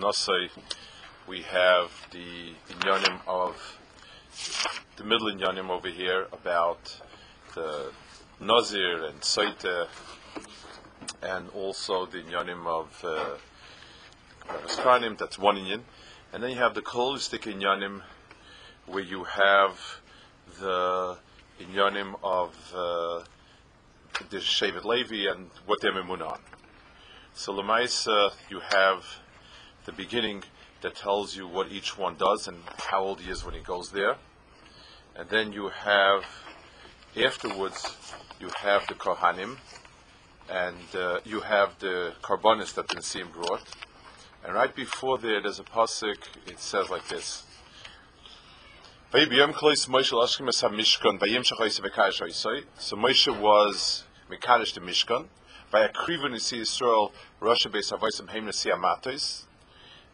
Nosai, we have the inyanim of the middle inyanim over here about the Nazir and Saita, and also the inyanim of uh, Rav that's one inyan. And then you have the holistic inyanim, where you have the inyanim of uh, the Shevet Levi and what they're on. So Lamaisa, you have the beginning that tells you what each one does and how old he is when he goes there. And then you have, afterwards, you have the Kohanim, and uh, you have the Karbonis that the Nisim brought. And right before there, there's a pasuk. It says like this: So Moshe was Mekadosh the Mishkan by Akriva Nisi Yisrael, Russia based Havoisim Heim Nasi Amatos,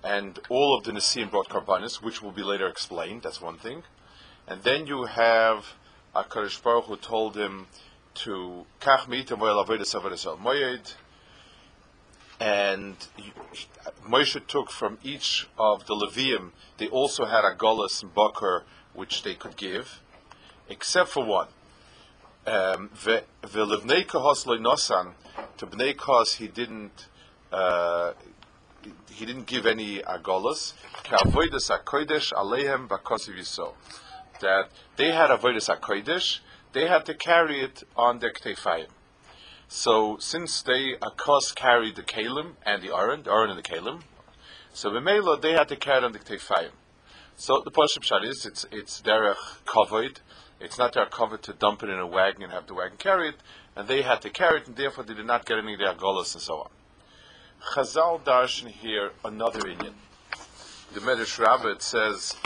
and all of the Nisim brought Karbanis, which will be later explained, that's one thing. And then you have Akarish Baruch who told him to Kach Avodas Moyed, and Moshe took from each of the Levium, they also had a Golas and Bakar which they could give, except for one. Um, to Bnei Kos he didn't uh, he didn't give any agolas. Ka'avodas hakodesh aleihem yisol. That they had avodas hakodesh, they had to carry it on their ktefayim. So since they akos carried the kalim and the aron, the aron and the kalim, so b'meila they had to carry it on the ktefayim. So the Pashup Shad is it's it's derech kavod. It's not their cover to dump it in a wagon and have the wagon carry it and they had to carry it, and therefore they did not get any of their golas and so on. Chazal darshan here another inyan. The Medrash Rabbit says,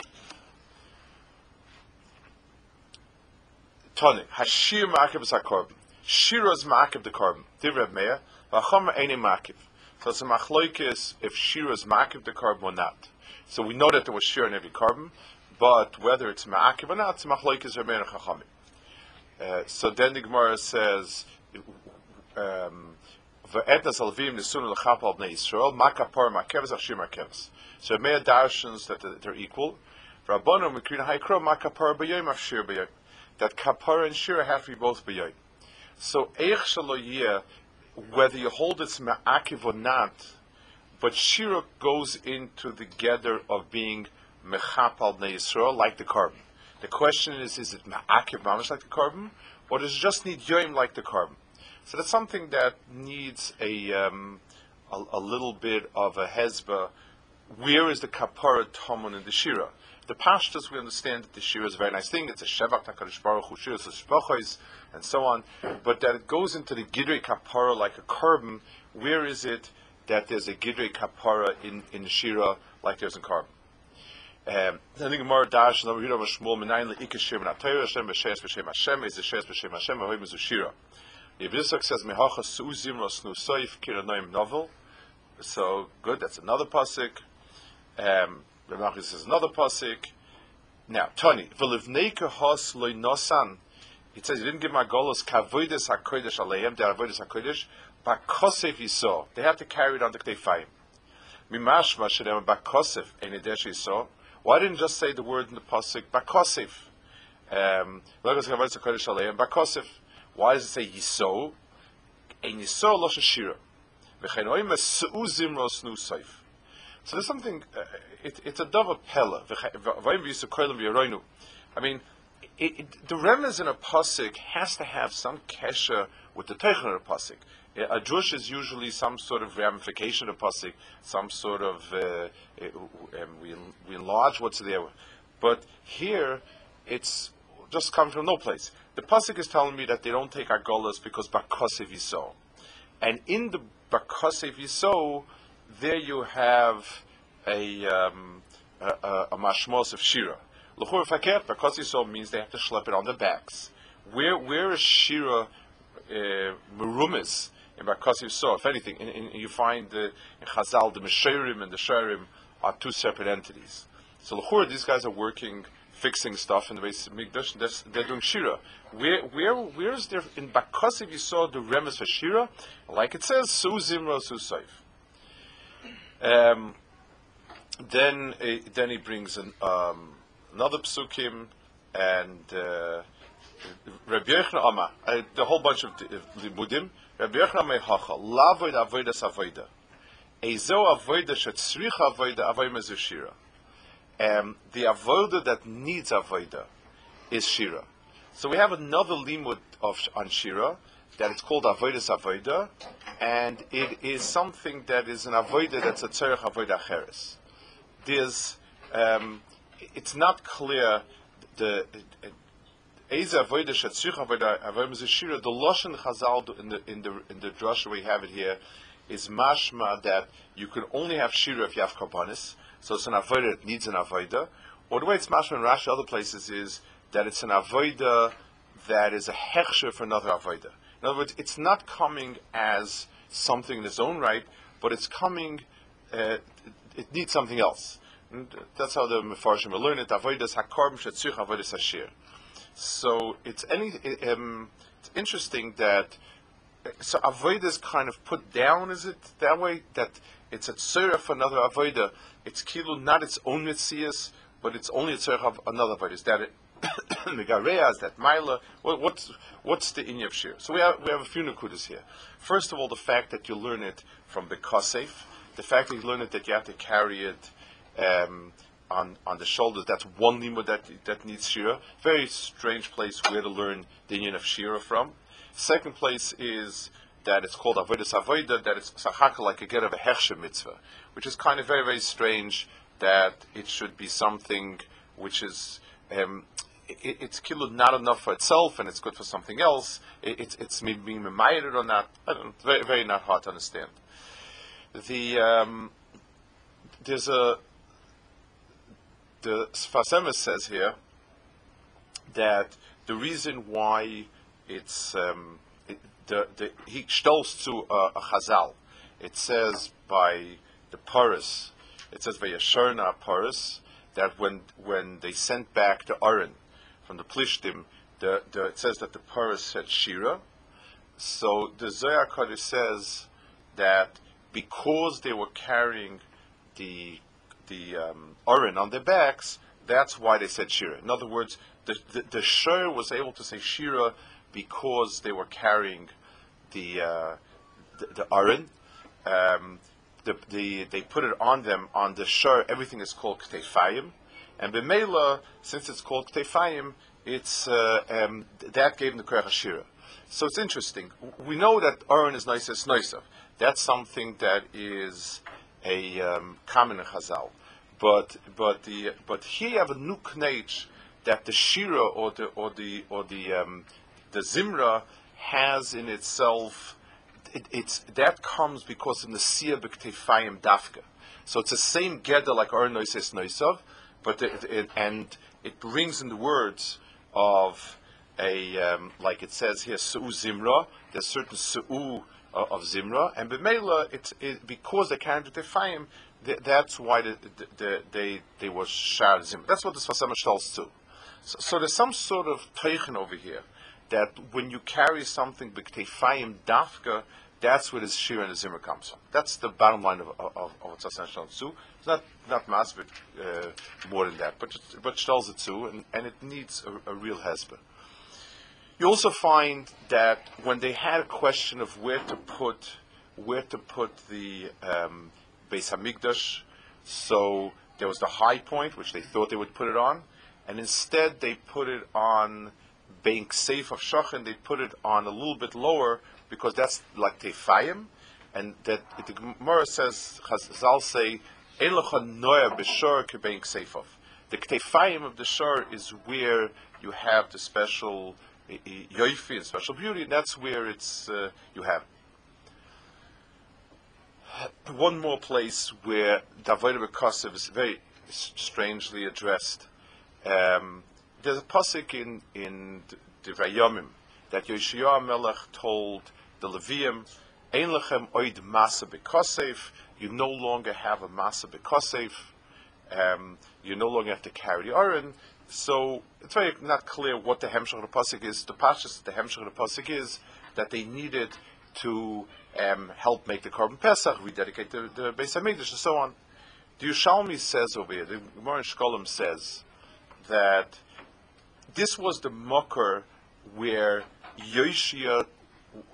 Tony, Hashir Makib is Korban. Shira's Makib the Korban. Divrei Meir, Vachom Eini Makib. So it's a machloikis if Shira's Makib the Korban or not. So we know that there was Shira in every Korban, but whether it's Makib or not, it's machloikis Remeir Chachamim. Uh, so then the Gemara says, um, V'etnas alvim nisun l'chap al bnei Yisrael, makapar makevas achshir makevas. So it may have darshans that they're equal. Rabbanu mikrin haikro makapar b'yoyim achshir b'yoyim. That kapar and shira have to be both b'yoyim. So eich shaloyeh, whether you hold it's ma'akiv or not, but shira goes into the gather of being mechap al bnei Yisrael, like the korban. The question is, is it ma'akiv mamish like the korban, or does it just need yoim like the korban? So that's something that needs a, um, a, a, little bit of a hezba. Where is the kapara tomon in the shira? The pashtas we understand that the shira is a very nice thing. It's a shevak takarish baruch hu shira and so on. But that it goes into the gidrei kapara like a korban. Where is it that there's a gidrei kapara in in shira like there's in korban? Um, then the Gemara dash over here Shmuel menayin leikashir ben atayr Hashem b'shes b'shem Hashem is the shes b'shem Hashem ahoy mizu shira. Says mehacha su'uzim rosnu soif kiranoim novel. So good. That's another pasuk. Um, Ramachis says another pasuk. Now Tony v'livneika hos loy nosan. It says he didn't give my golos kavoides hakodesh aleim. They are avoides hakodesh. Bakosef yisor. They have to carry it on the ktefayim. Mimashma shalem bakosef enidesh yisor. Why didn't just say the word in the pasuk bakosif? Um, bakosif. Why does it say yiso? And yiso lo shira. So there's something. Uh, it, it's a dove pella. I mean, it, it, the remnants in a pasuk has to have some kesha with the teichen of a pasuk. A drush is usually some sort of ramification of pasuk, some sort of uh, um, we, we enlarge what's there. But here, it's just coming from no place. The pasuk is telling me that they don't take agolas because bakosiv so. And in the Bakosef Yisrael, there you have a, um, a, a, a mashmos of Shira. L'chur faket, Yisrael means they have to schlep it on their backs. Where, where is Shira uh, merumis in Bakosef Yisrael? If anything, in, in, you find the, in Chazal, the Mesherim and the Sherim are two separate entities. So L'chur, these guys are working fixing stuff in the base of Mikdash. They're, doing Shira. Where, where, where is there in Bakosiv you saw the remes for Shira? Like it says, Su Zimra Su Saif. Um, then, uh, then he brings an, um, another psukim and uh, Rabbi Yochanan Amma, the whole bunch of limudim. Rabbi Yochanan Mehacha, Lavoid Avoidas Avoida. Ezo Avoida Shetzricha Avoida Avoida Shira um, the avoda that needs avoda is shira. So we have another limud of on shira that it's called avodas avoda, and it is something that is an avoda that's a tzerich avoda cheres. There's, um, it's not clear the. Eza avoda shetzrich avoda avoda shira. The lashon chazal in the in the in the drasha we have it here is mashma that you can only have shira if you have karbanis so it's an avodah that needs an avodah. Or the way it's mashma in Rashi other places is that it's an avodah that is a hechsher for another avodah. In other words, it's not coming as something in its own right, but it's coming, uh, it needs something else. And that's how the Mefarshim will learn it. Avodas hakorm shetzich avodas hashir. So it's any. Um, it's interesting that so avodah is kind of put down. Is it that way that it's a tzera for another avodah? it's kilu not its own mitzias, but it's only a tzarech of another part. Is that it? Is that Mila? What, what's, what's the Inya of Shir? So we have, we have a few nukudas here. First of all, the fact that you learn it from the Kosef, the fact that you learn it that you have to carry it um, on, on the shoulders, that's one lima that, that needs Shira. Very strange place where to learn the Inyan of Shira from. Second place is that it's called avodas avoda, that it's sachaka like a get of a hechsher mitzvah, which is kind of very very strange that it should be something which is um, it, it's killed not enough for itself and it's good for something else. It, it's it's being reminded or not. I don't very very not hard to understand. The um, there's a the Sfas Emes says here that the reason why it's um, the, the, he stolz to a, a chazal. It says by the Paris, it says by Yasharna Paris, that when when they sent back the Aron from the Plishtim, the, the, it says that the Paris said Shira. So the Zohar Kodesh says that because they were carrying the the um, on their backs, that's why they said Shira. In other words, the the, the Shir was able to say Shira because they were carrying the uh, the, the aron. Um, the, the, they put it on them on the shur. Everything is called ktefayim, and b'meila, since it's called ktefayim, it's uh, um, that gave them the korach hashira. So it's interesting. We know that aron is nice as noisav. That's something that is a um, common Chazal. But but the but here you have a new knage that the shira or the or the or the um, the zimra has in itself, it, it's that comes because of the Sia B'Ktefayim Dafka. So it's the same Geda like Or Noises Noisav, but it, it, and it brings in the words of a um, like it says here Su'u Zimra. There's certain Su'u uh, of Zimra, and B'Meila, it's it, because they can't do Tefayim, that's why the, the, the, they they were Shar Zimra. That's what the Sfasama tells too. So, so, there's some sort of teichen over here that when you carry something b'ktefayim dafka, that's where the shir and the zimmer comes from. That's the bottom line of of, of what's essential too. It's not not masbit uh, more than that, but but tells it too, and, and it needs a, a real hesper. You also find that when they had a question of where to put where to put the um, Beis Hamikdash, so there was the high point which they thought they would put it on, and instead they put it on being safe of shachin, they put it on a little bit lower because that's like tefayim, and that the Gemara says Chazal say ein lecha noya b'shor safe of. The tefayim of the shor is where you have the special yoifi and special beauty, and that's where it's uh, you have. one more place where David Bekosov is very strangely addressed. Um, there's a pasuk in in the that Yoshua Melech told the Levium, "Ein lechem oid masa bekosef." You no longer have a masa bekosef. Um, you no longer have to carry the Aron. So it's very not clear what the hemshach of the pasuk is. The pashas the hemshach of the pasuk is that they needed to um, help make the korban pesach, rededicate the, the Beis Hamikdash, and so on. The Yerushalmi says over here, the Gemara Shkolim says that this was the mucker where Yoshia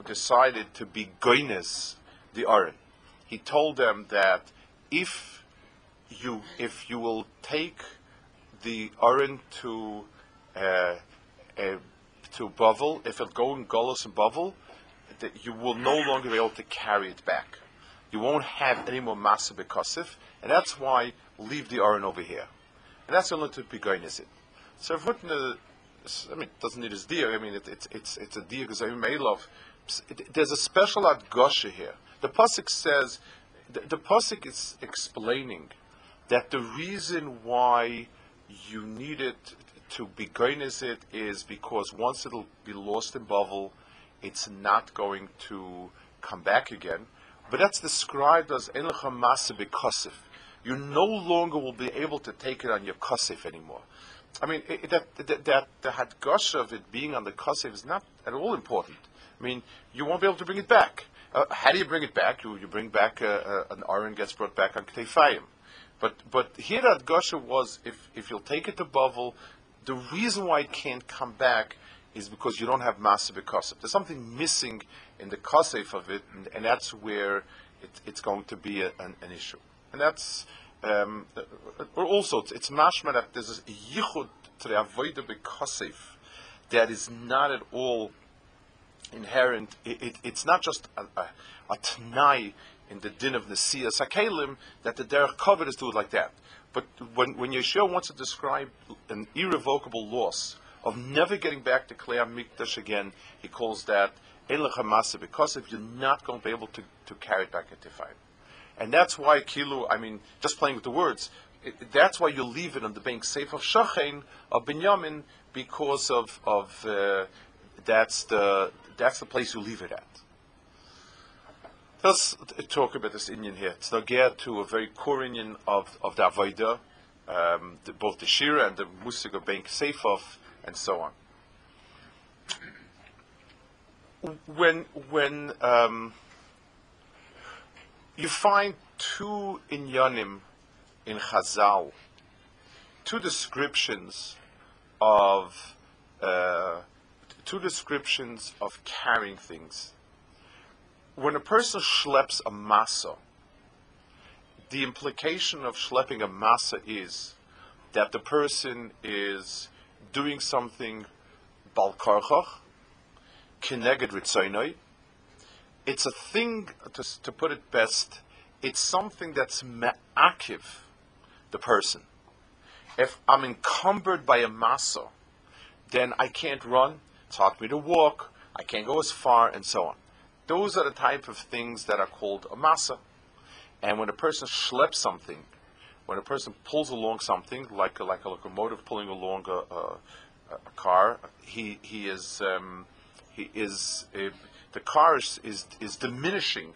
decided to be goines the Aron. He told them that if you if you will take the Aron to uh, uh, to Bavel, if it go in Golos and Bavel, that you will no longer be able to carry it back. You won't have any more masa bekosif, and that's why leave the Aron over here. And that's only to be going it. So if a, I mean, it doesn't need his deer. I mean, it, it's it's it's a deer because I'm made of. There's a special adgosha here. The pasuk says, the, the pasuk is explaining that the reason why you need it to be is it is because once it'll be lost in Bavel, it's not going to come back again. But that's described as Enlecha Masa. You no longer will be able to take it on your Kosif anymore. I mean, it, that, that, that the Hadgosh of it being on the Kosif is not at all important. I mean, you won't be able to bring it back. Uh, how do you bring it back? You, you bring back uh, uh, an iron gets brought back on Ktefayim. But but here at Gosha was if if you'll take it to Bavel, the reason why it can't come back is because you don't have massive kosef. There's something missing in the kosef of it, and, and that's where it, it's going to be a, an, an, issue. And that's um, uh, also it's, it's mashma that there's a yichud to the avodah bekosef that is not at all inherent. It, it, it's not just a, a, a t'nai in the din of Nesiya Sakelim that the derech covet is do it like that. But when, when Yeshua wants to describe an irrevocable loss of never getting back to Klei Mikdash again, he calls that Elech because if you're not going to be able to, to carry it back into fire. And that's why Kilu, I mean, just playing with the words, it, that's why you leave it on the bank safe of Shachain, of Binyamin, because of, of uh, that's, the, that's the place you leave it at. Let's talk about this inyan here. It's Nagir to a very core inyan of, of the Avodah, um, both the Shira and the Musig of Bank Seifov, and so on. When when um, you find two inyanim in Chazal, two descriptions of uh, two descriptions of carrying things. When a person schleps a masa, the implication of schlepping a masa is that the person is doing something balkarchach, kineged ritzaynoi. It's a thing, to, to put it best, it's something that's me'akiv, the person. If I'm encumbered by a masa, then I can't run, it's hard for me to walk, I can't go as far, and so on. Those are the type of things that are called a masa. And when a person schleps something, when a person pulls along something like a, like a locomotive pulling along a, a, a car, he he is um, he is uh, the car is, is, is diminishing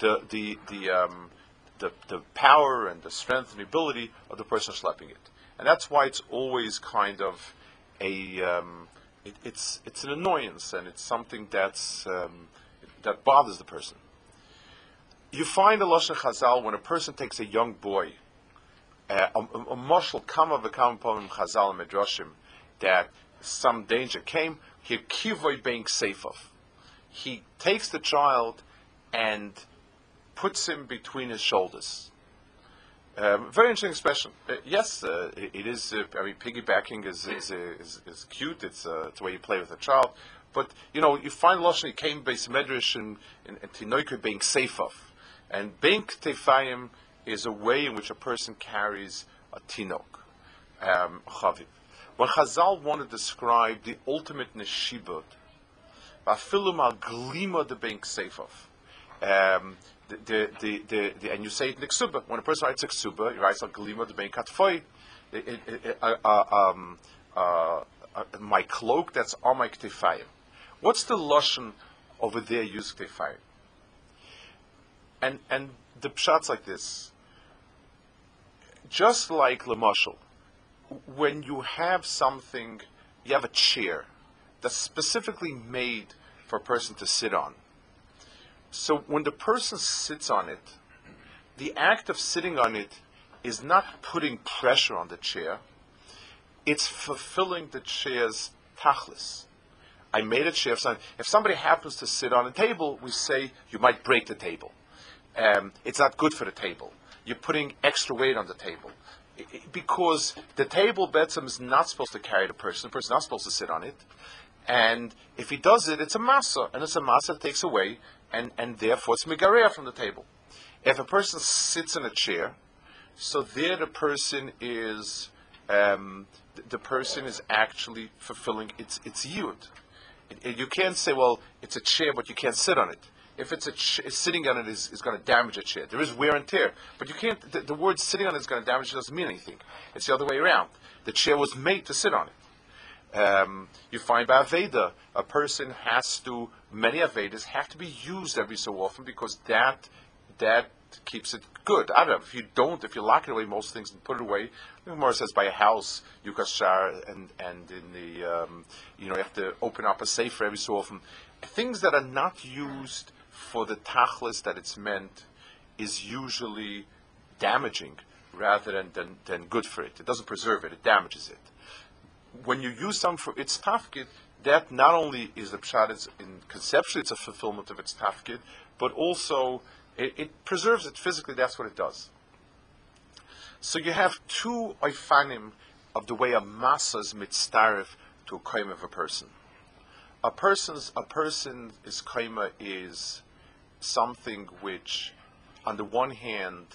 the the the, um, the the power and the strength and the ability of the person schlepping it, and that's why it's always kind of a um, it, it's it's an annoyance and it's something that's um, that bothers the person. You find a lashon chazal when a person takes a young boy uh, a, a marshal kama v'kama pavim chazal medrashim that some danger came. He kivoy being safov. He takes the child and puts him between his shoulders. Um, very interesting expression. Uh, yes, uh, it, it is. Uh, I mean, piggybacking is is, is, is cute. It's, uh, it's the way you play with a child. But you know, you find Lashon came base medrash and Tinoika being safe and being tefayim is a way in which a person carries a tinok, um, chaviv. When Chazal want to describe the ultimate neshibot, um, the, the, the, the, and you say it in the. When a person writes a ksuba, he writes like galima de bein katfoy. Uh, uh, um, uh, my cloak that's on my ktefayim. What's the lashon over there used ktefayim? And and the pshat's like this. Just like lemashal, when you have something, you have a chair that's specifically made for a person to sit on. So when the person sits on it, the act of sitting on it is not putting pressure on the chair, it's fulfilling the chair's tachlis. I made a chair. If somebody happens to sit on a table, we say you might break the table. Um, it's not good for the table. You're putting extra weight on the table. because the table betzim is not supposed to carry the person. The person's not supposed to sit on it. And if he does it, it's a masa, and it's a masa that takes away, and, and therefore it's megareah from the table. If a person sits in a chair, so there the person is um, the, the, person is actually fulfilling its its yud. you can't say, well, it's a chair, but you can't sit on it. If it's a ch- sitting on it is, is going to damage a chair. There is wear and tear, but you can't. The, the word sitting on it is going to damage it doesn't mean anything. It's the other way around. The chair was made to sit on it. Um, you find by Aveda, a person has to, many Avedas have to be used every so often because that, that keeps it good. I don't know, if you don't, if you lock it away, most things and put it away, the Gemara says by a house, you share and, and in the, um, you know, you have to open up a safe every so often. Things that are not used for the tachlis that it's meant is usually damaging rather than, than, than good for it. It doesn't preserve it, it damages it when you use something for its tafkid, that not only is the pshat, it's in conceptually it's a fulfillment of its tafkid, but also it, it, preserves it physically. That's what it does. So you have two oifanim of the way a masa is mitzaref to a kaima of a person. A person's a person is kaima is something which, on the one hand,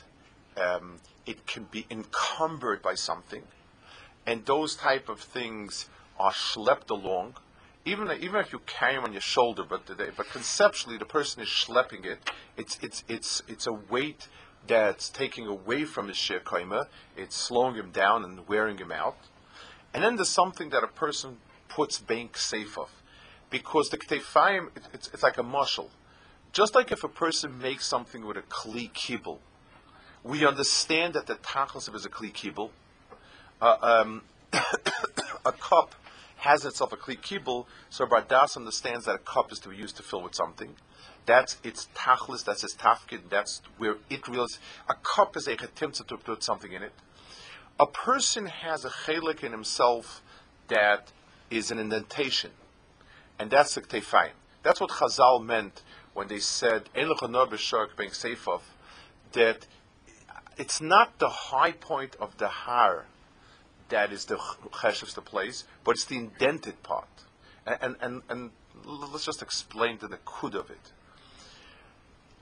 um, it can be encumbered by something and those type of things are schlepped along. Even even if you carry them on your shoulder, but but conceptually the person is schlepping it. It's it's it's it's a weight that's taking away from his shir It's slowing him down and wearing him out. And then there's something that a person puts bank safe of, because the ktefayim it, it's, it's like a muscle. Just like if a person makes something with a kli kibble, we understand that the tachlis is a kli kibble uh, um, a cup has itself a kli kibul, so Bardas understands that a cup is to be used to fill with something. That's its tachlis, that's its tafkid, that's where it realizes. A cup is a chetimtza to put something in it. A person has a chelik in himself that is an indentation, and that's the tefayim. That's what Chazal meant when they said, that it's not the high point of the har that is the cheshes the place, but it's the indented part. And, and, and, let's just explain the kud of it.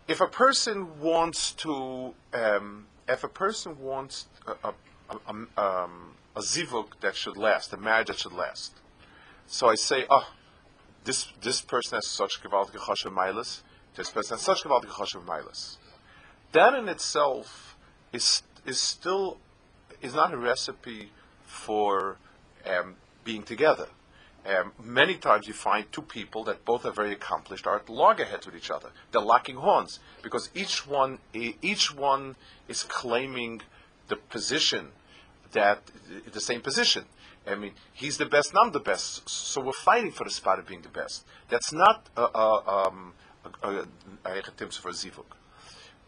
If a person wants to, um, if a person wants a, a, a, um, a zivug that should last, a marriage that should last, so I say, oh, this this person has such gewaltige chashav milas, this person has such gewaltige chashav milas. That in itself is is still is not a recipe for um, being together. Um, many times you find two people that both are very accomplished are at loggerheads with each other. They're locking horns because each one each one is claiming the position that the same position. I mean, he's the best, I'm the best, so we're fighting for the spot of being the best. That's not a, a, um, a for zivug.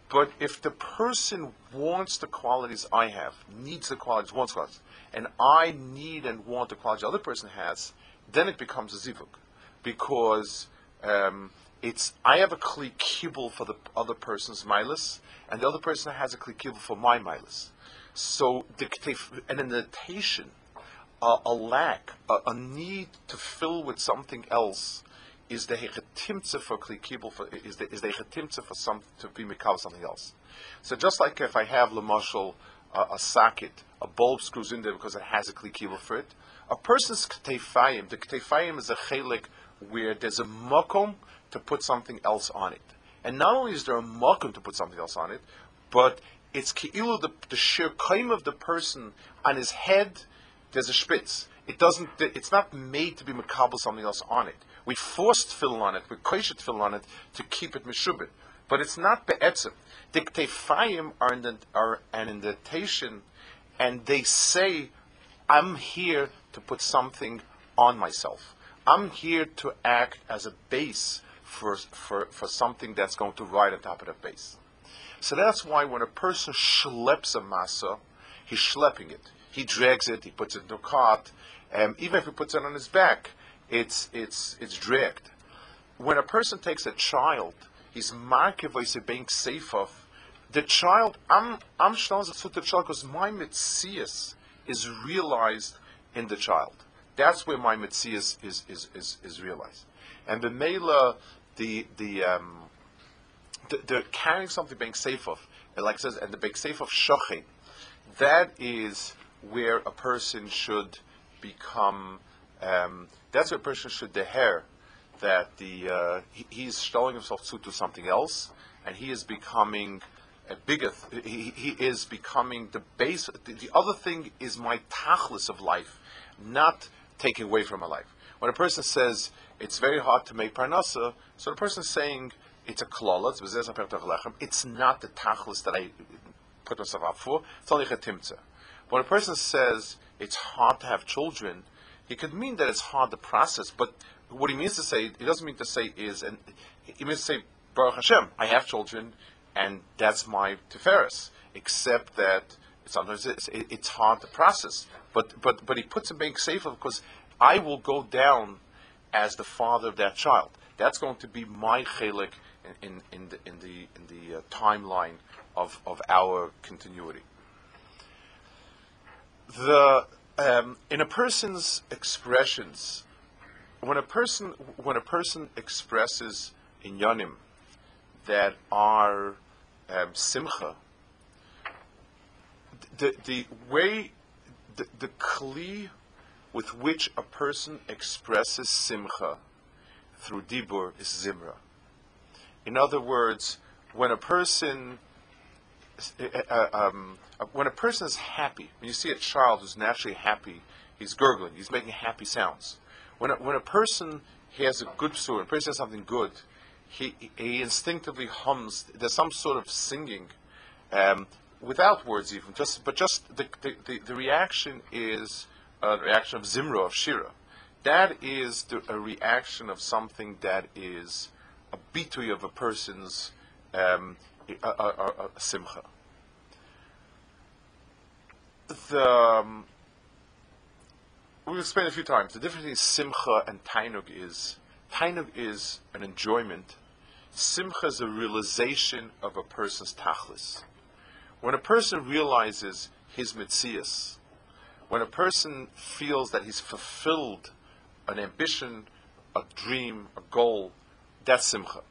But if the person wants the qualities I have, needs the qualities, wants the qualities, and I need and want the quality the other person has, then it becomes a zivug, because um, it's I have a kli kibble for the other person's milus, and the other person has a kli kibble for my milus. So the, an indentation, uh, a lack, a, a, need to fill with something else, is the hechetimtze for kibble for is the is the for some to be mikal something else. So just like if I have lemashal a, a socket, a bulb screws in there because it has a kli for it. A person's ktefayim, the ktefayim is a chelik where there's a makom to put something else on it. And not only is there a mokum to put something else on it, but it's ki'ilu, the, the sheer kaim of the person on his head, there's a spitz. It doesn't, it's not made to be makabel something else on it. We forced fill on it, we koishet fill on it to keep it meshubit. But it's not be'etzim. The tefayim are, are an indentation, and they say, I'm here to put something on myself. I'm here to act as a base for, for, for something that's going to ride on top of that base. So that's why when a person schleps a masa, he's schlepping it. He drags it, he puts it in a cart, um, even if he puts it on his back, it's, it's, it's dragged. When a person takes a child, he's markevoise being safe of the child. I'm I'm to the child because my mitzias is realized in the child. That's where my mitzias is, is, is, is realized. And the mela, the the um, the, the carrying something being safe of, like says, and the being safe of shochin, that is where a person should become. Um, that's where a person should deher that the uh, he, he's showing himself to, to something else, and he is becoming a bigger. Th- he, he is becoming the base. The, the, other thing is my tachlis of life, not taking away from my life. When a person says it's very hard to make parnasa, so the person is saying it's a klala, it's not the tachlis that I put myself up for. It's only a timtza. When a person says it's hard to have children, he could mean that it's hard to process, but what he means to say, he doesn't mean to say is, and he means to say, Baruch Hashem, I have children, and that's my tiferes. Except that sometimes it's, it's hard to process. But but but he puts it being safer because I will go down as the father of that child. That's going to be my chelik in, in, in the in the in the uh, timeline of, of our continuity. The um, in a person's expressions, when a person when a person expresses inyanim that are um, simcha, the the way the, the kli with which a person expresses simcha through dibur is zimra. In other words, when a person uh, uh um, when a person is happy, when you see a child who's naturally happy, he's gurgling, he's making happy sounds. When a, when a person has a good psur, a person has something good, he, he instinctively hums. There's some sort of singing, um, without words even. Just but just the, the, the, the, reaction is a reaction of zimra of shira. That is the, a reaction of something that is a bitui of a person's um, a, a, a, simcha. The um, we've explained a few times the difference between simcha and tainug is tainug is an enjoyment. Simcha is a realization of a person's tachlis. When a person realizes his mitzias, when a person feels that he's fulfilled an ambition, a dream, a goal, that's simcha.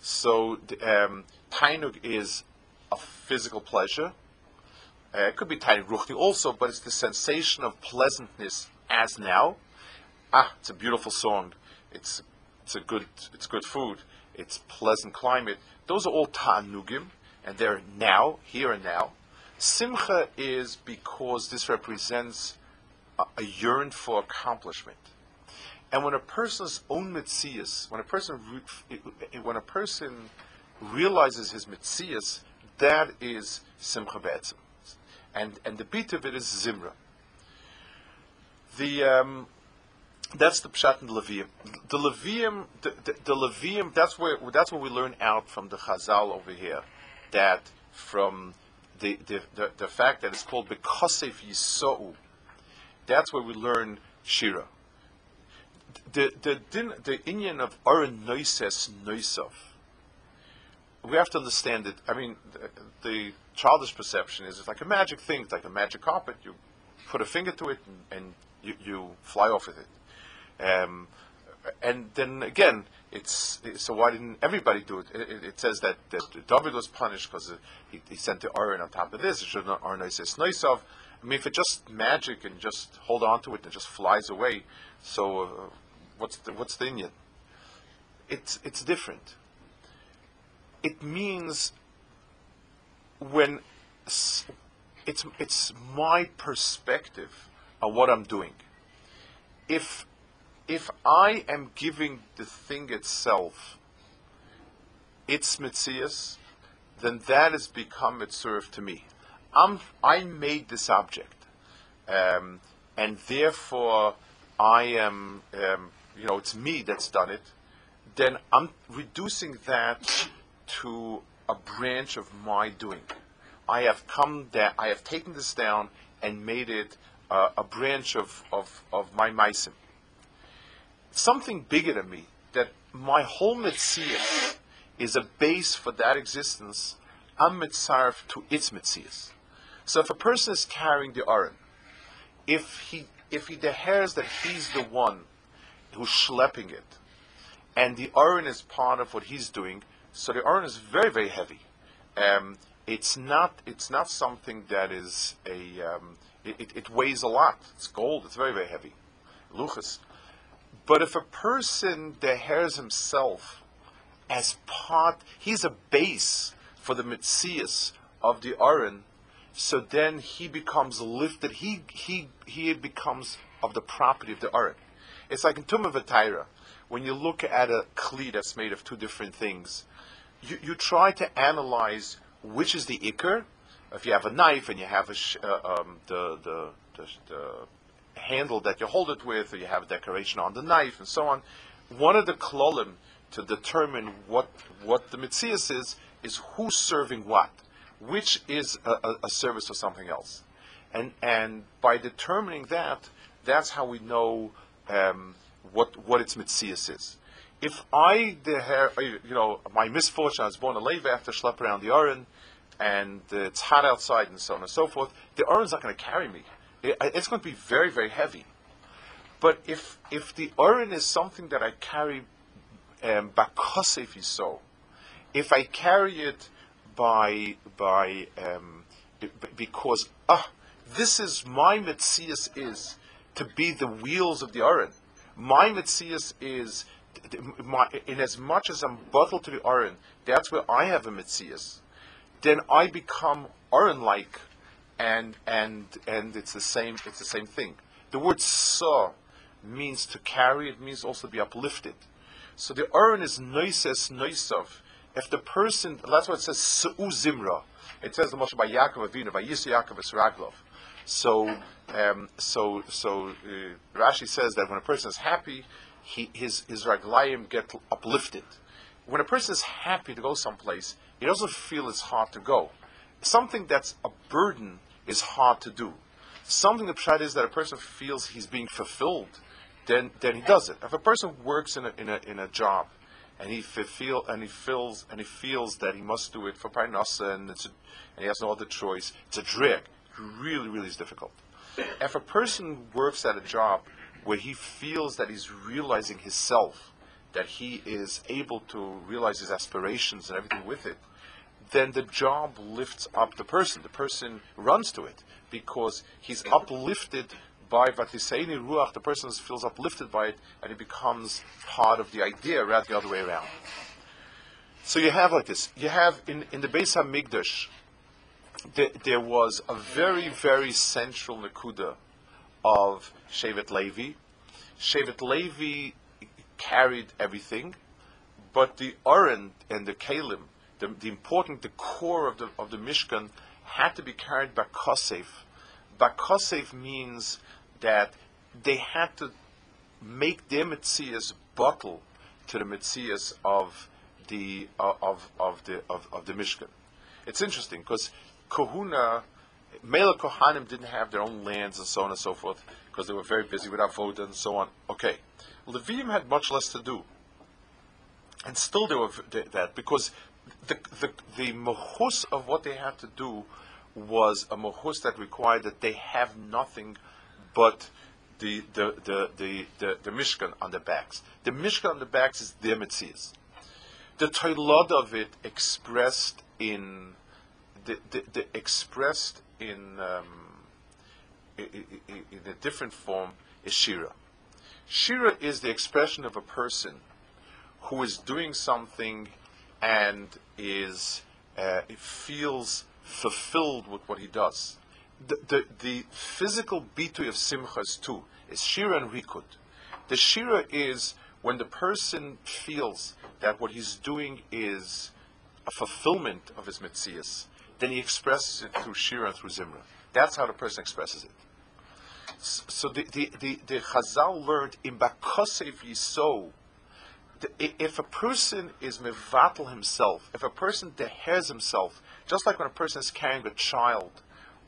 So um, tainug is a physical pleasure. Uh, it could be tainug ruchni also, but it's the sensation of pleasantness as now. Ah, it's a beautiful song. It's it's a good it's good food. It's pleasant climate. Those are all ta'anugim, and they're now, here and now. Simcha is because this represents a, a yearn for accomplishment. And when a person's own mitzias, when a person when a person realizes his mitzias, that is simcha be'etzim. And and the beat of it is zimra. The um, that's the pshat in the Levium. The Levium, the, the, the Levium, that's where that's what we learn out from the Chazal over here. That from the the, the, the fact that it's called Bekosef Yisou, that's where we learn Shira the the din, the inyan of Aron Noises Noisov. We have to understand it. I mean, the, childish perception is it's like a magic thing. It's like a magic carpet. You put a finger to it and, and you, you, fly off with it. Um, and then again, it's so why didn't everybody do it? It, it, it says that, that David was punished because he, he, sent the Aaron on top of this. It should not Aaron says Noisov. I mean, if it's just magic and just hold on to it and just flies away, so uh, what's the, what's the inyan? It's it's different. it means when it's it's my perspective of what I'm doing. If if I am giving the thing itself its mitzias, then that has become mitzurf to me. I'm, I made this object, um, and therefore I am, um, you know, it's me that's done it. Then I'm reducing that to a branch of my doing. I have come that I have taken this down and made it uh, a branch of, of, of my meisim. Something bigger than me, that my whole mitzvah is a base for that existence, I'm mitzaref to its mitzias. So if a person is carrying the Aron, if he if he deheres that he's the one who's schlepping it, and the Aron is part of what he's doing, so the Aron is very very heavy. Um, it's not it's not something that is a um, it, it, weighs a lot. It's gold. It's very very heavy, luchas. But if a person deheres himself as part, he's a base for the mitzias of the Aron, so then he becomes lifted. He he he becomes of the property of the Aron. It's like in Tumah V'Taira, when you look at a kli that's made of two different things, you, you try to analyze which is the ikr. If you have a knife and you have a sh- uh, um, the, the, the the handle that you hold it with, or you have a decoration on the knife, and so on. One of the klolim to determine what what the mitzias is is who's serving what, which is a, a, a service or something else, and and by determining that, that's how we know um, what what its mitzias is. If I deher, you know, my misfortune, I was born a lave after schlep around the Aron, and uh, it's hot outside and so on and so forth, the Aron's not going to carry me. It, it's going to be very very heavy. But if if the Aron is something that I carry um, bakosef so, if I carry it by by um, because ah, this is my mitzias is to be the wheels of the Aron. My mitzias is my, in as much as I'm bottled to the Aron, that's where I have a mitzias. Then I become Aron-like, and and and it's the same. It's the same thing. The word saw means to carry. It means also to be uplifted. So the Aron is noises noisav. If the person, that's what it says, Su'u Zimra. It says the Moshe by Yaakov Avinu, by Yis Yaakov Esraglov. So, um, so, so uh, Rashi says that when a person is happy, he, his, his raglayim get uplifted. When a person is happy to go someplace, he doesn't feel it's hard to go. Something that's a burden is hard to do. Something the pshat is that a person feels he's being fulfilled, then then he does it. If a person works in a in a in a job, and he feel and he feels and he feels that he must do it for parnasa and and he has no other choice, it's a drag. Really really is difficult. If a person works at a job where he feels that he's realizing his self, that he is able to realize his aspirations and everything with it, then the job lifts up the person. The person runs to it because he's uplifted by Vatiseini Ruach. The person feels uplifted by it and he becomes part of the idea rather than the other way around. So you have like this. You have in, in the Beis HaMikdash, there, there was a very, very central Nakuda of Shevet Levi. Shevet Levi carried everything, but the Aron and the Kalim, the, the important, the core of the of the Mishkan, had to be carried by Kosef. Bakosef means that they had to make their Metzias bottle to the Metzias of the of of the of, of the Mishkan. It's interesting because Kohuna, Mela Kohanim didn't have their own lands and so on and so forth because they were very busy with avoda and so on. Okay, Levim had much less to do, and still they were that because the the the mohus of what they had to do was a mohus that required that they have nothing but the the the the, the, the mishkan on their backs. The mishkan on the backs is their mitzias. The toilod of it expressed in the, the, the expressed in um, i- i- i- in a different form is shira. Shira is the expression of a person who is doing something and is uh, feels fulfilled with what he does. The, the, the physical bitui of simcha is two, is shira and rikud. The shira is when the person feels that what he's doing is a fulfillment of his mitzias, then he expresses it through shira and through zimra. That's how the person expresses it. So the, the, the, the Chazal learned in Bakosev Yiso, if a person is mevatel himself, if a person dehers himself, just like when a person is carrying a child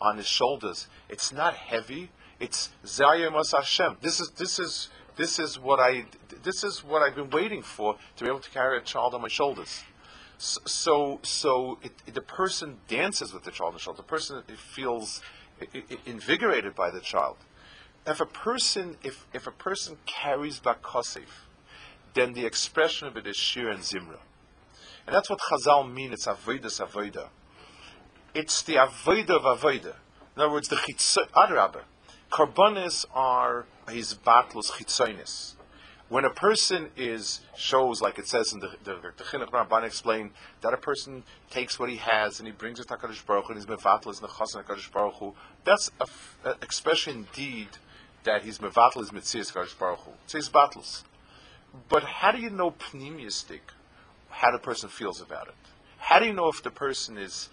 on his shoulders, it's not heavy. It's Zayim Hashem. This is this is this is what I this is what I've been waiting for to be able to carry a child on my shoulders. So so it, it, the person dances with the child the person feels invigorated by the child. If a person if if a person carries bakosif, then the expression of it is shir and zimra, and that's what Chazal mean. It's avodas avoda. It's the avoda of avoda. In other words, the chitzon adrabah. Karbonis are his battles chitzonis. When a person is shows, like it says in the the, the Chinuch Rabban explain that a person takes what he has and he brings it to Hakadosh Baruch and he's mevatel is nechasan Hakadosh Baruch. That's an expression indeed that he's mevatel is mitzias Hakadosh Baruch Hu. Battles. But how do you know pneumistic how the person feels about it? How do you know if the person is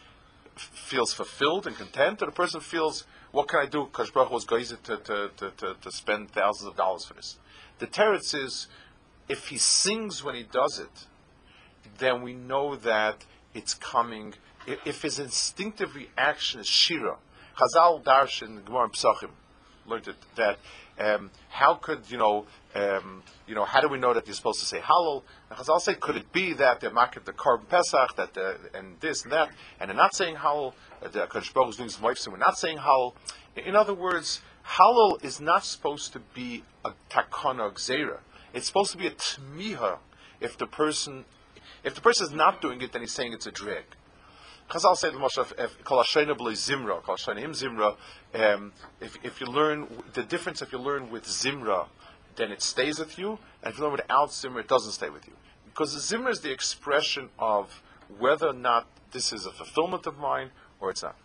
feels fulfilled and content, or the person feels, what can I do? Because Baruch was going to, to, to, to spend thousands of dollars for this. The teretz is, if he sings when he does it, then we know that it's coming. If his instinctive reaction is shira, Chazal Darshan Gemara Psachim learned it, that um, how could you know um, you know how do we know that you're supposed to say Hallel? And Chazal say, could it be that they're the korban pesach that and this and that, and they're not saying Hallel? Uh, the Kadosh Baruch is doing some we're not saying Hallel. In other words, Hallel is not supposed to be a takana gzera. It's supposed to be a tmiha. If the person if the person is not doing it, then he's saying it's a drag. Chazal kol zimra. Um, if, if you learn the difference, if you learn with zimra, then it stays with you, and if you learn without zimra, it doesn't stay with you. Because zimra is the expression of whether or not this is a fulfillment of mine or it's not.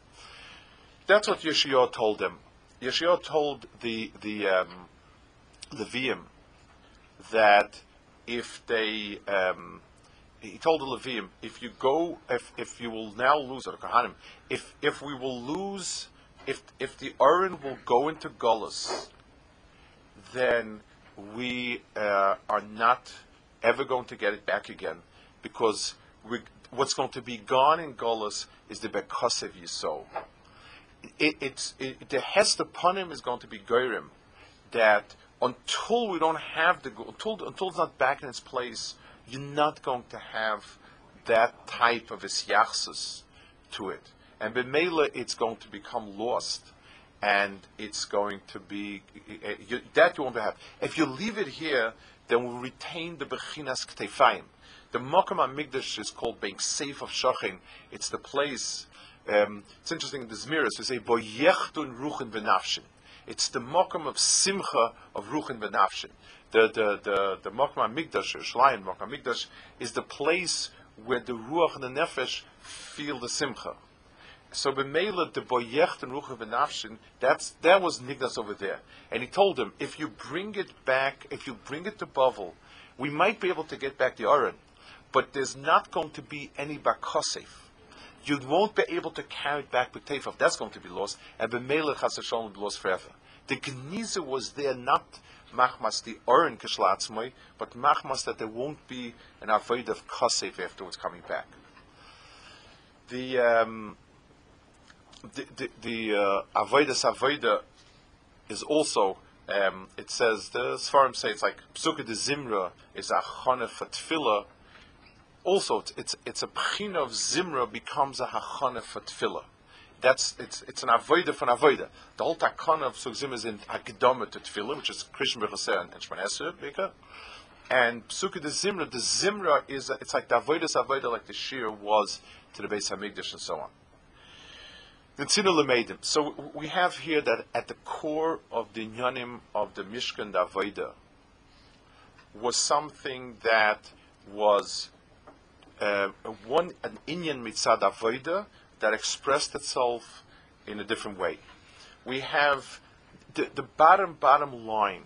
That's what Yeshua told them. Yeshua told the the um, the Vim that if they um, he told the Levim, if you go, if, if you will now lose, or Kohanim, if, if we will lose, if, if the Urin will go into Gullus, then we uh, are not ever going to get it back again, because we, what's going to be gone in Gullus is the Bekosev Yisol. It, it's, it, the Hester Panim is going to be Goyrim, that until we don't have the, until, until it's not back in its place, you're not going to have that type of isyachsus to it. And b'meila, it's going to become lost, and it's going to be eh, eh, you, that you won't have. If you leave it here, then we'll retain the bechinas ktefayim. The Mokum Amigdash is called being safe of Shochin. It's the place. Um, it's interesting in the Zmiris, we say boyechtun ruchen benafshin. It's the Mokum of simcha of ruchen benafshin the the the the Mokma Migdash, Shalayin Mokma Migdash, is the place where the Ruach and the Nefesh feel the Simcha. So B'meila the Boyecht and Ruach Benafshin, that's that was Nigdas over there, and he told him if you bring it back, if you bring it to Bavel, we might be able to get back the Aron, but there's not going to be any Bakosef. You won't be able to carry it back with Tefaf. That's going to be lost, and B'meila Chas will be lost forever. The Geniza was there not machmas the orin kishlatzmoi, but machmas that there won't be an avoid of kasef afterwards coming back. The um, the the, the uh, is also um, it says the Sfarim say it's like psuka de zimra is a chana for tefillah. Also, it's, it's, a pchina of zimra becomes a hachana for tefillah. That's it's it's an avoida for an avoida. The whole takana of sugzim is in hakidama to tefillah, which is Krishna b'chaser and Shmaneser bika. And psuka the zimra, the zimra is it's like the avoida avoida, like the shir was to the beis hamikdash and so on. So we have here that at the core of the nyanim of the Mishkan the avoida was something that was uh, one an inyan mitzad avoida that expressed itself in a different way. We have the, the bottom bottom line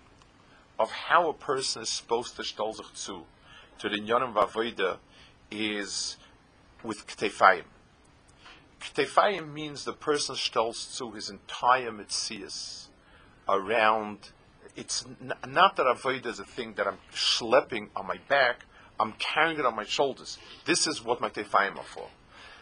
of how a person is supposed to sich zu to the Inyanim Vavoida is with Ktefayim. Ktefayim means the person stolz to his entire mitzias around. It's n- not that avoid is a thing that I'm schlepping on my back. I'm carrying it on my shoulders. This is what my tefayim are for.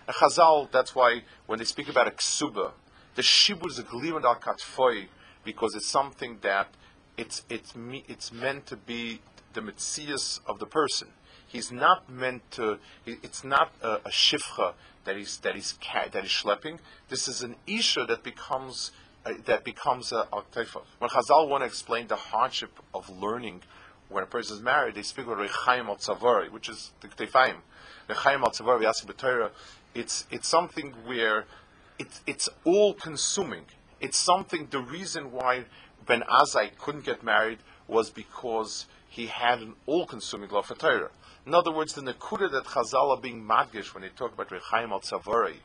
And Chazal, that's why when they speak about a ksuba, the shibur is a gliman al katfoy because it's something that it's it's me, it's meant to be the mitzias of the person. He's not meant to. It's not a, a shifcha that he's that he's that he's schlepping. This is an isha that becomes uh, that becomes a, a. When Chazal want to explain the hardship of learning when a person is married, they speak about rechaim al tzavari, which is the tefaim. Rechaim al tzavari v'yasi It's it's something where it's it's all consuming. It's something. The reason why Ben Azai couldn't get married was because he had an all-consuming love for Torah. In other words, the Nakuda that Chazal are being madgish when they talk about Rechaim al Tzavari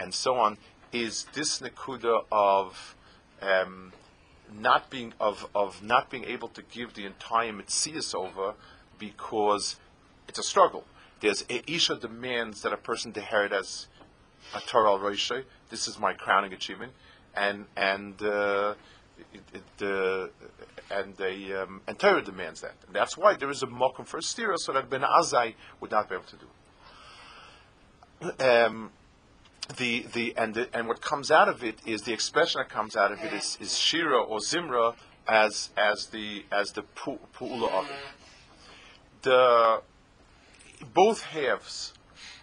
and so on is this Nakuda of um, not being of, of not being able to give the entire Mitzias over because it's a struggle. There's Isha demands that a person inherit as a Torah al This is my crowning achievement, and and uh, it, it, uh, and they um, and Torah demands that. And that's why there is a mokum for a stira, so that Ben Azai would not be able to do. Um, the the and the, and what comes out of it is the expression that comes out of it is, is shira or zimra as as the as the pu'ula of it. The both halves,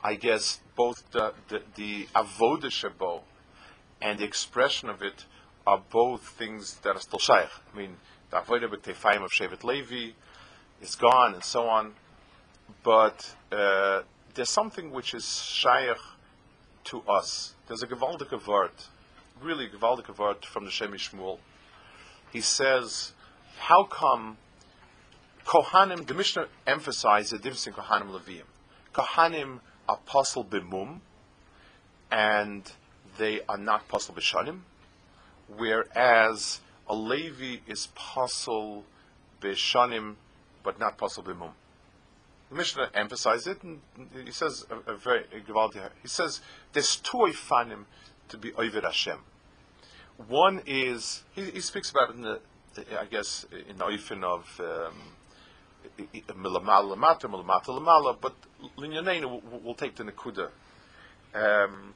I guess, both the the, the avoda shabo and the expression of it are both things that are still shaykh. I mean, the avodah b'tefaim of Shevet Levi is gone and so on, but uh, there's something which is shaykh to us. There's a gewaldige word, really a gewaldige word from the Shem Shmuel. He says, how come Kohanim, the Mishnah emphasizes the difference in Kohanim and Leviim. Kohanim are apostle b'mum, and they are not apostle b'shanim, whereas a Levi is pasul b'shanim, but not pasul b'mum. The Mishnah emphasizes it, and he says a, a very a He says there's two ifanim to be oived Hashem. One is he, he, speaks about in the, I guess, in the oifin of milamala lamata, milamata lamala, but linyaneinu we'll, we'll take the nekuda. Um,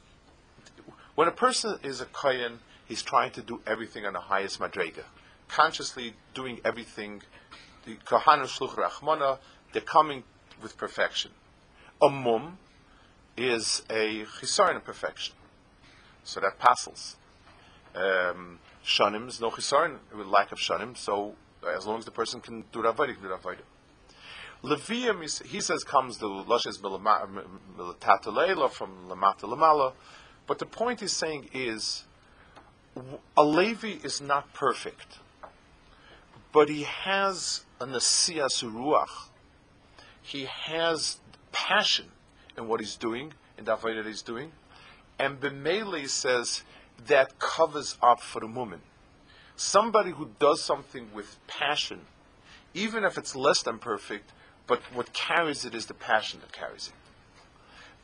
when a person is a kohen, he's trying to do everything on the highest madrega, consciously doing everything. The kahanu shluch rachmana, they're coming with perfection. A mum is a chisaron of perfection, so that passes. Um, shanim is no chisaron with lack of shanim, so as long as the person can do ravadik, can do ravadik. Levium, he says, comes the lushes milatata from lamata lamala. But the point he's saying is, a Levi is not perfect, but he has a nasiyas ruach. He has passion in what he's doing, in the that he's doing, and Bemele says that covers up for the woman. Somebody who does something with passion, even if it's less than perfect, but what carries it is the passion that carries it.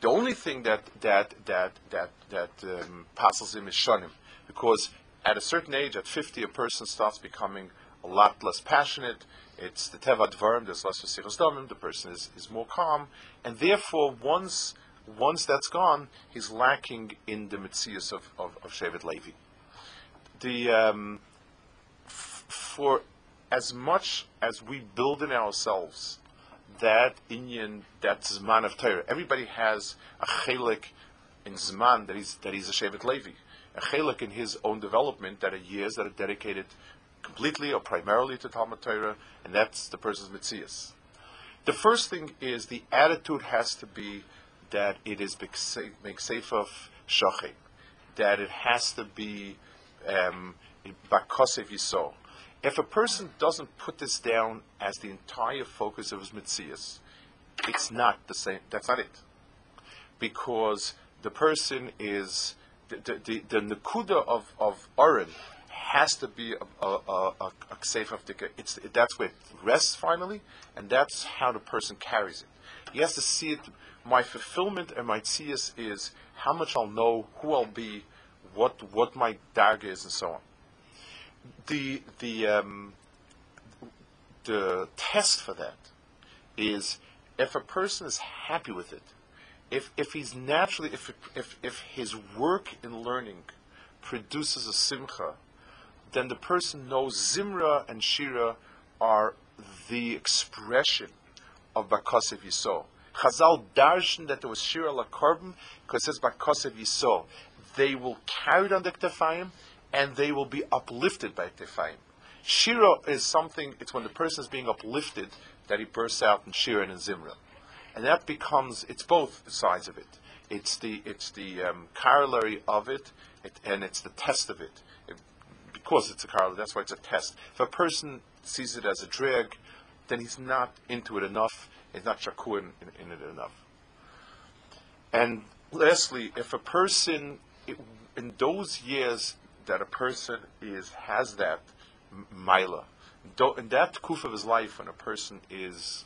The only thing that that that that that um, passes him is shanim, because at a certain age, at 50, a person starts becoming a lot less passionate. It's the teva dvarim. There's less v'sichos damim. The person is, is more calm, and therefore, once once that's gone, he's lacking in the mitzias of, of, of Shevet Levi. The um, f- for as much as we build in ourselves that Inyan, that Zman of Torah. Everybody has a chelik in Zman that he's, that he's a Shevet Levi. A chelik in his own development that are years that are dedicated completely or primarily to Talmud Torah, and that's the person's Mitzias. The first thing is the attitude has to be that it is safe of Shochet, that it has to be um, Bakosev Yisrael if a person doesn't put this down as the entire focus of his mitzias, it's not the same. That's not it, because the person is the the, the, the of of Oren has to be a, a, a, safe of It's that's where it rests finally, and that's how the person carries it. He has to see it. My fulfillment and my tzias is how much I'll know, who I'll be, what what my dag is, and so on. The the um, the test for that is if a person is happy with it, if if he's naturally if if if his work in learning produces a simcha, then the person knows Zimra and Shira are the expression of Bakasev Yisrael. Chazal darshan that there was Shira Lakarban because it says Bakasev Yisrael. They will carry on the Ktefayim and they will be uplifted by Ktefayim. Shira is something, it's when the person is being uplifted that he bursts out in Shira and in Zimra. And that becomes, it's both sides of it. It's the, it's the um, corollary of it, it, and it's the test of it. Because it's a corollary, that's why it's a test. If a person sees it as a drag, then he's not into it enough, he's not shakur in, in, in, it enough. And lastly, if a person, it, in those years that a person is has that mila, in that kuf of his life, when a person is,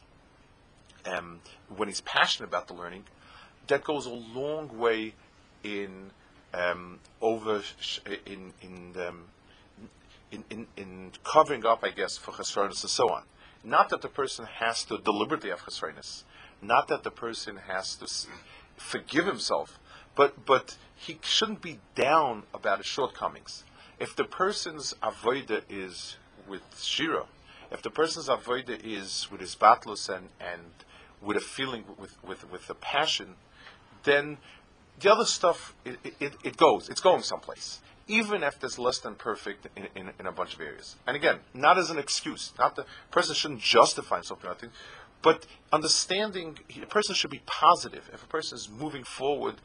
um, when he's passionate about the learning, that goes a long way in um, over in in, um, in, in in covering up, I guess, for chesronis and so on. Not that the person has to deliberately have chesronis, not that the person has to forgive himself, but but he shouldn't be down about his shortcomings. If the person's avoida is with shira, if the person's avoida is with his battles and and with a feeling with with with a passion, then the other stuff it, it, it goes. It's going someplace even if it's less than perfect in, in, in, a bunch of areas. And again, not as an excuse. Not the person shouldn't justify himself for nothing, but understanding a person should be positive. If a person is moving forward,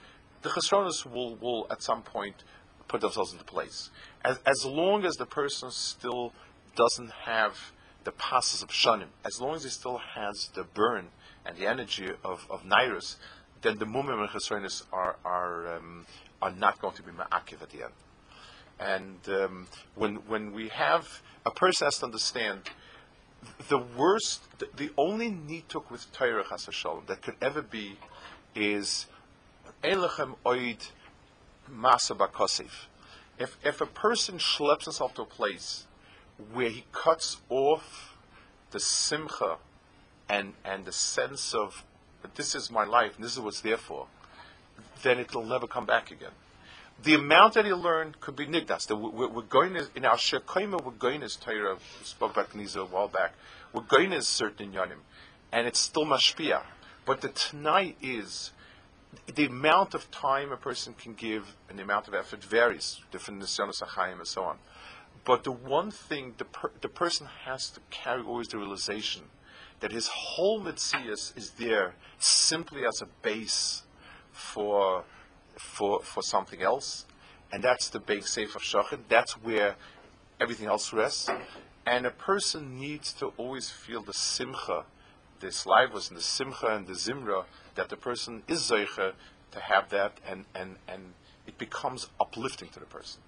the chesronos will, will at some point put themselves into place. As, as long as the person still doesn't have the passes of shanim, as long as he still has the burn and the energy of, of nairus, then the mumim and chesronos are, are, um, are not going to be ma'akiv at the end. And um, when when we have a person has to understand the worst, the, the only nituk with Torah Shalom that could ever be is elechem oid masa bakosif. If if a person schleps himself to a place where he cuts off the simcha and and the sense of this is my life and this is what's there for, then it'll never come back again the amount that he learned could be nigdas. We're, we're going to, in our shekoima, we're going to Torah. Spoke about Kniza a while back. We're going to certain yanim, and it's still mashpia. But the tonight is the amount of time a person can give and the amount of effort varies, different nisyonos achayim and so on. But the one thing the per, the person has to carry always the realization that his whole mitzias is there simply as a base for for, for something else, and that's the big safe of shachid. That's where everything else rests. And a person needs to always feel the simcha, the slavos and the simcha and the zimra, that the person is zeicha to have that, and, and, and it becomes uplifting to the person.